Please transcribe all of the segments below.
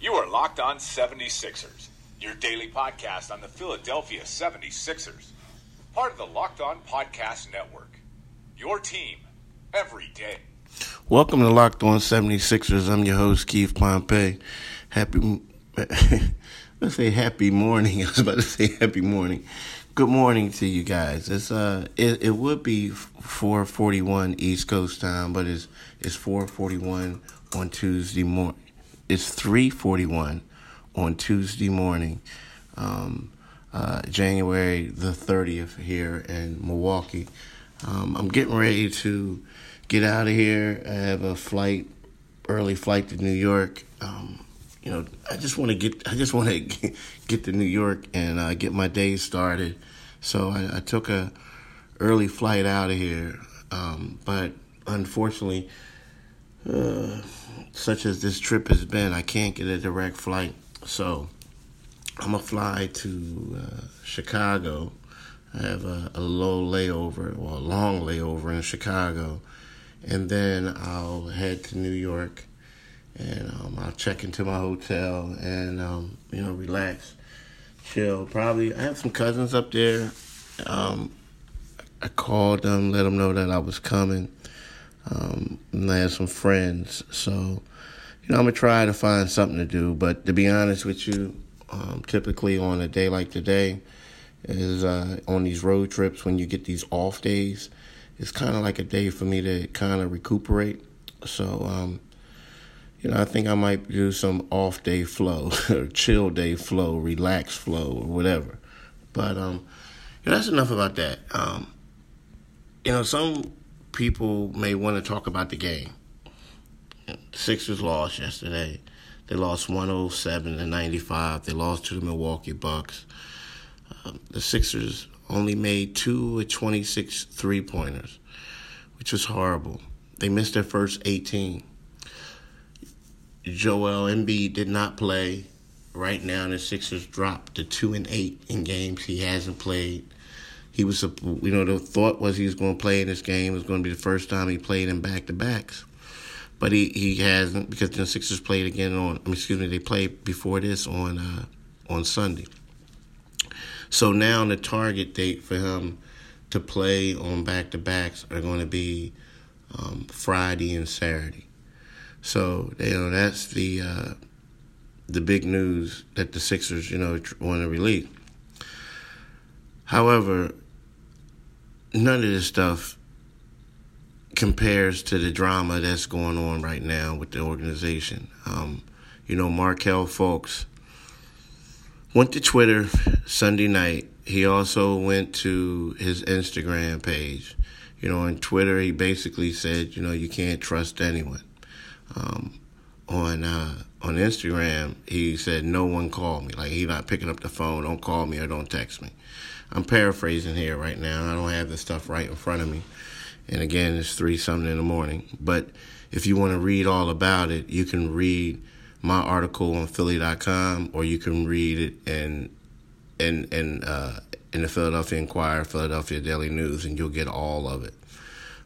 You are Locked On 76ers, your daily podcast on the Philadelphia 76ers. Part of the Locked On Podcast Network. Your team every day. Welcome to Locked On 76ers. I'm your host, Keith Pompey. Happy, let's say happy morning. I was about to say happy morning. Good morning to you guys. It's uh, it, it would be 4:41 East Coast time, but it's it's 4:41 on Tuesday morning. It's 3:41 on Tuesday morning, um, uh, January the 30th here in Milwaukee. Um, I'm getting ready to get out of here. I have a flight, early flight to New York. Um, you know, I just want to get, I just want to get to New York and uh, get my day started. So I, I, took a early flight out of here, um, but unfortunately, uh, such as this trip has been, I can't get a direct flight. So I'm gonna fly to uh, Chicago. I have a, a low layover or a long layover in Chicago, and then I'll head to New York, and um, I'll check into my hotel and um, you know relax, chill. Probably I have some cousins up there. Um, I called them, let them know that I was coming. Um, and I have some friends, so you know I'm gonna try to find something to do. But to be honest with you, um, typically on a day like today, is uh, on these road trips when you get these off days, it's kind of like a day for me to kind of recuperate. So um, you know I think I might do some off day flow, or chill day flow, relax flow, or whatever. But um, you know, that's enough about that. Um, you know, some people may want to talk about the game. Sixers lost yesterday. They lost 107 to 95. They lost to the Milwaukee Bucks. Um, the Sixers only made two of 26 three pointers, which was horrible. They missed their first 18. Joel Embiid did not play. Right now, the Sixers dropped to two and eight in games he hasn't played. He was, you know, the thought was he was going to play in this game. It was going to be the first time he played in back to backs, but he, he hasn't because the Sixers played again on. I mean, excuse me, they played before this on uh, on Sunday. So now the target date for him to play on back to backs are going to be um, Friday and Saturday. So you know that's the uh, the big news that the Sixers you know want to release. However, none of this stuff compares to the drama that's going on right now with the organization. Um, you know, Markelle Fultz went to Twitter Sunday night. He also went to his Instagram page. You know, on Twitter, he basically said, you know, you can't trust anyone. Um, on uh, on Instagram, he said, no one called me. Like, he's not picking up the phone. Don't call me or don't text me. I'm paraphrasing here right now. I don't have the stuff right in front of me. And again, it's three something in the morning. But if you want to read all about it, you can read my article on Philly.com, or you can read it in in in uh, in the Philadelphia Inquirer, Philadelphia Daily News, and you'll get all of it.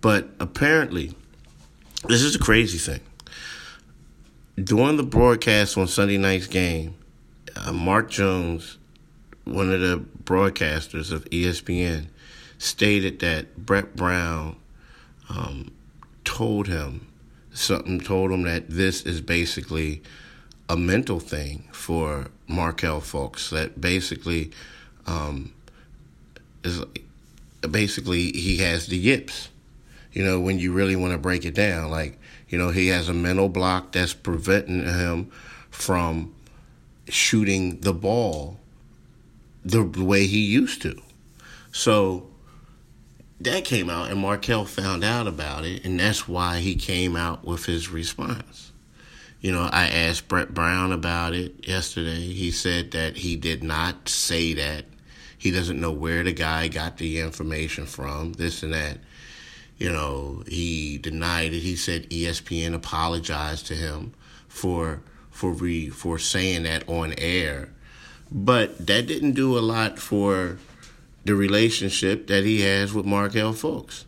But apparently, this is a crazy thing. During the broadcast on Sunday night's game, uh, Mark Jones one of the broadcasters of ESPN stated that Brett Brown um, told him something, told him that this is basically a mental thing for Markelle Fultz. That basically um, is basically he has the yips. You know, when you really want to break it down, like you know, he has a mental block that's preventing him from shooting the ball the way he used to. So that came out, and Markelle found out about it, and that's why he came out with his response. You know, I asked Brett Brown about it yesterday. He said that he did not say that. He doesn't know where the guy got the information from, this and that. You know, he denied it. He said ESPN apologized to him for for re, for saying that on air but that didn't do a lot for the relationship that he has with Markelle Fultz.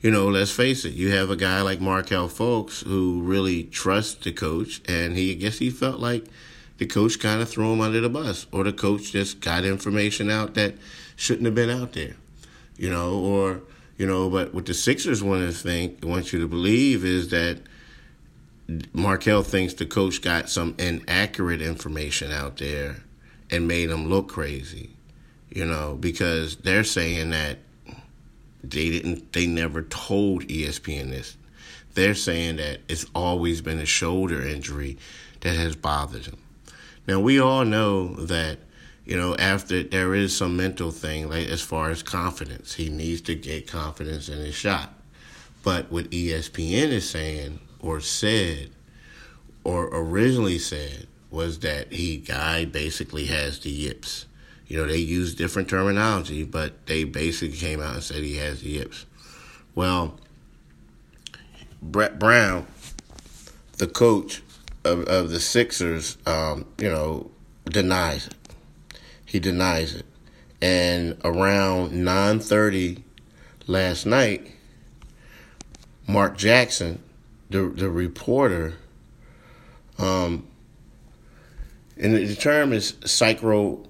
you know, let's face it, you have a guy like Markelle Fultz who really trusts the coach, and he I guess he felt like the coach kind of threw him under the bus, or the coach just got information out that shouldn't have been out there, you know, or you know. But what the Sixers want to think, want you to believe, is that Markelle thinks the coach got some inaccurate information out there and made him look crazy, you know, because they're saying that they didn't they never told ESPN this. They're saying that it's always been a shoulder injury that has bothered him. Now we all know that you know after there is some mental thing like as far as confidence, he needs to get confidence in his shot. But what ESPN is saying or said or originally said was that he guy basically has the yips. You know, they use different terminology, but they basically came out and said he has the yips. Well, Brett Brown, the coach of, of the Sixers, um, you know, denies it. He denies it. And around 9:30 last night, Mark Jackson, the the reporter, um, and the term is psycho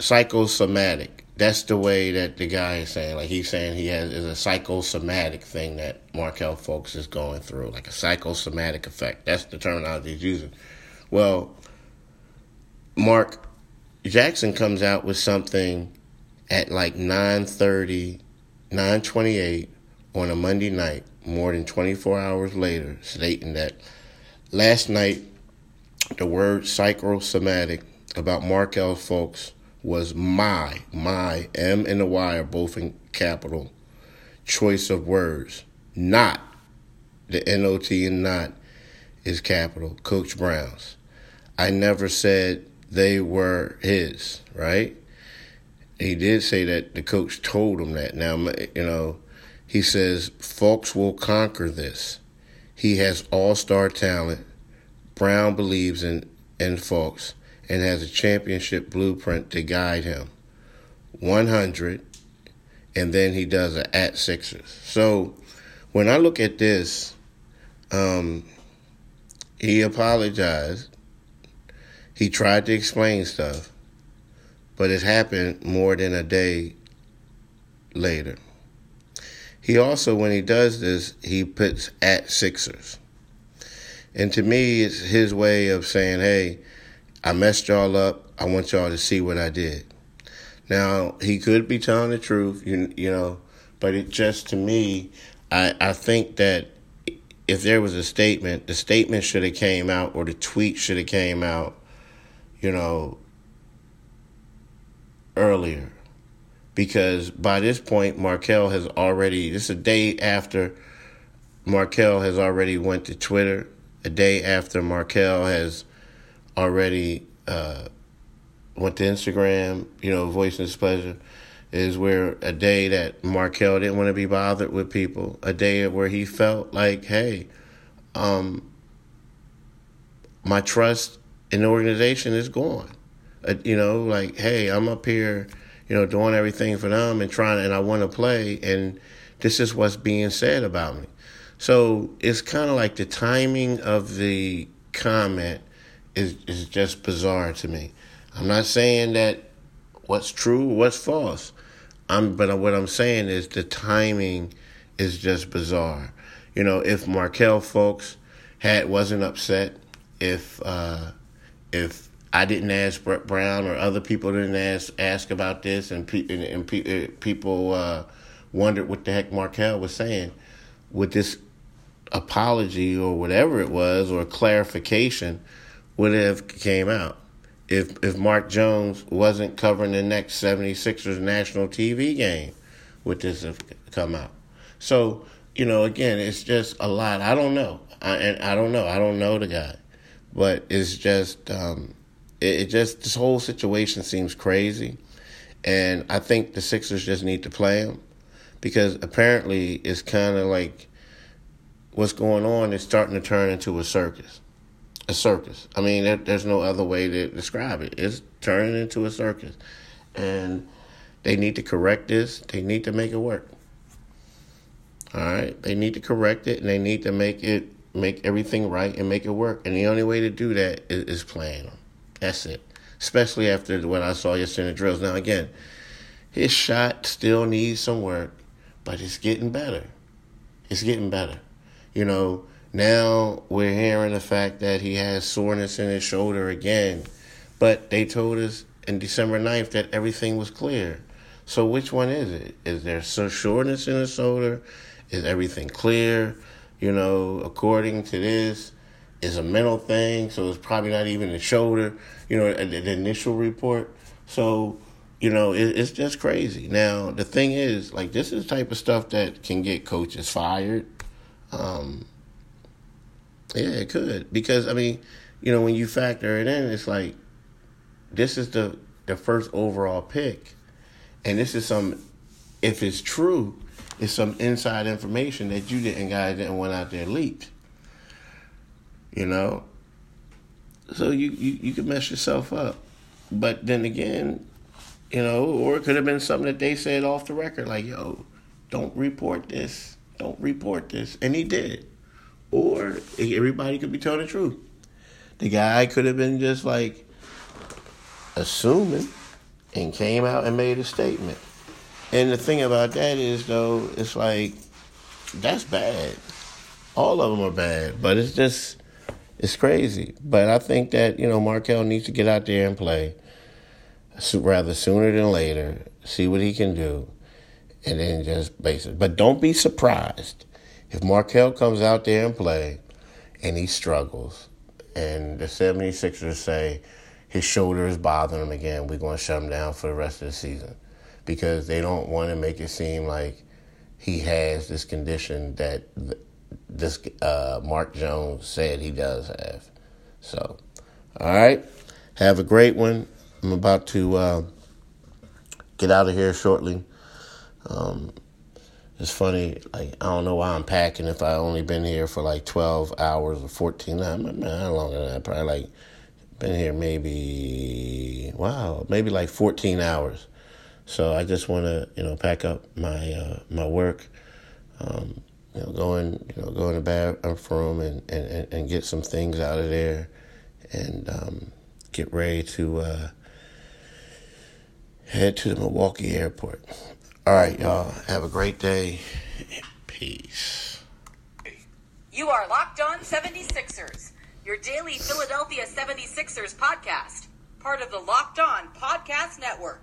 psychosomatic. That's the way that the guy is saying. Like he's saying he has is a psychosomatic thing that Markelle Fultz is going through, like a psychosomatic effect. That's the terminology he's using. Well, Mark Jackson comes out with something at like 9:30, 9:28 on a Monday night, more than 24 hours later, stating that last night the word psychosomatic about Markelle Fultz was my, my, M and the Y are both in capital, choice of words. Not, the N-O-T and not is capital, Coach Brown's. I never said they were his, right? He did say that the coach told him that. Now, you know, he says, Fultz will conquer this. He has all-star talent. Brown believes in, in Fultz and has a championship blueprint to guide him. 100, and then he does a at Sixers. So when I look at this, um, he apologized. He tried to explain stuff, but it happened more than a day later. He also, when he does this, he puts at Sixers. And to me, it's his way of saying, hey, I messed y'all up. I want y'all to see what I did. Now, he could be telling the truth, you, you know, but it just to me, I, I think that if there was a statement, the statement should have came out or the tweet should have came out, you know, earlier. Because by this point, Markelle has already, this is a day after Markelle has already went to Twitter, a day after Markelle has already uh, went to Instagram, you know, voicing his pleasure, is where a day that Markelle didn't want to be bothered with people, a day where he felt like, hey, um, my trust in the organization is gone. Uh, you know, like, hey, I'm up here, you know, doing everything for them and trying, and I want to play, and this is what's being said about me. So it's kind of like the timing of the comment is is just bizarre to me. I'm not saying that what's true, what's false. I'm but what I'm saying is the timing is just bizarre. You know, if Markelle Fultz had wasn't upset, if uh, if I didn't ask Brett Brown or other people didn't ask ask about this, and pe- and, and pe- people uh, wondered what the heck Markelle was saying, with this apology or whatever it was or clarification would have came out? If if Mark Jones wasn't covering the next 76ers national TV game would this have come out? So you know again it's just a lot. I don't know. I, and I don't know. I don't know the guy but it's just um, it, it just this whole situation seems crazy and I think the Sixers just need to play him because apparently it's kind of like what's going on is starting to turn into a circus a circus. I mean, there's no other way to describe it. It's turning into a circus, and They need to correct this. They need to make it work. All right, they need to correct it and they need to make it make everything right and make it work. And the only way to do that is, is playing. That's it. Especially after what I saw yesterday in the drills. Now again, his shot still needs some work, but it's getting better. It's getting better. You know, now we're hearing the fact that he has soreness in his shoulder again. But they told us in December 9th that everything was clear. So which one is it? Is there soreness in his shoulder? Is everything clear? You know, according to this, it's a mental thing, so it's probably not even the shoulder, you know, the, initial report. So, you know, it, it's just crazy. Now, the thing is, like, this is the type of stuff that can get coaches fired. Um, yeah, it could. Because, I mean, you know, when you factor it in, it's like, this is the, the first overall pick. And this is some, if it's true, it's some inside information that you didn't guys didn't want out there leaked. You know? So you, you, you could mess yourself up. But then again, you know, or it could have been something that they said off the record, like, yo, don't report this. Don't report this. And he did. Or everybody could be telling the truth. The guy could have been just like assuming and came out and made a statement. And the thing about that is, though, it's like that's bad. All of them are bad, but it's just it's crazy. But I think that you know Markelle needs to get out there and play, rather sooner than later. See what he can do, and then just base it. But don't be surprised if Markelle comes out there and play, and he struggles, and the 76ers say his shoulder is bothering him again. We're going to shut him down for the rest of the season because they don't want to make it seem like he has this condition that this uh, Mark Jones said he does have. So, all right, have a great one. I'm about to uh, get out of here shortly. Um, it's funny, like I don't know why I'm packing if I only been here for like 12 hours or 14. I how long than that? Probably like been here maybe wow, maybe like 14 hours. So I just want to, you know, pack up my uh, my work, um, you know, go in, you know, go in the bathroom and, and, and get some things out of there, and um, get ready to uh, head to the Milwaukee airport. All right, y'all. Have a great day. Peace. You are Locked On 76ers, your daily Philadelphia 76ers podcast, part of the Locked On Podcast Network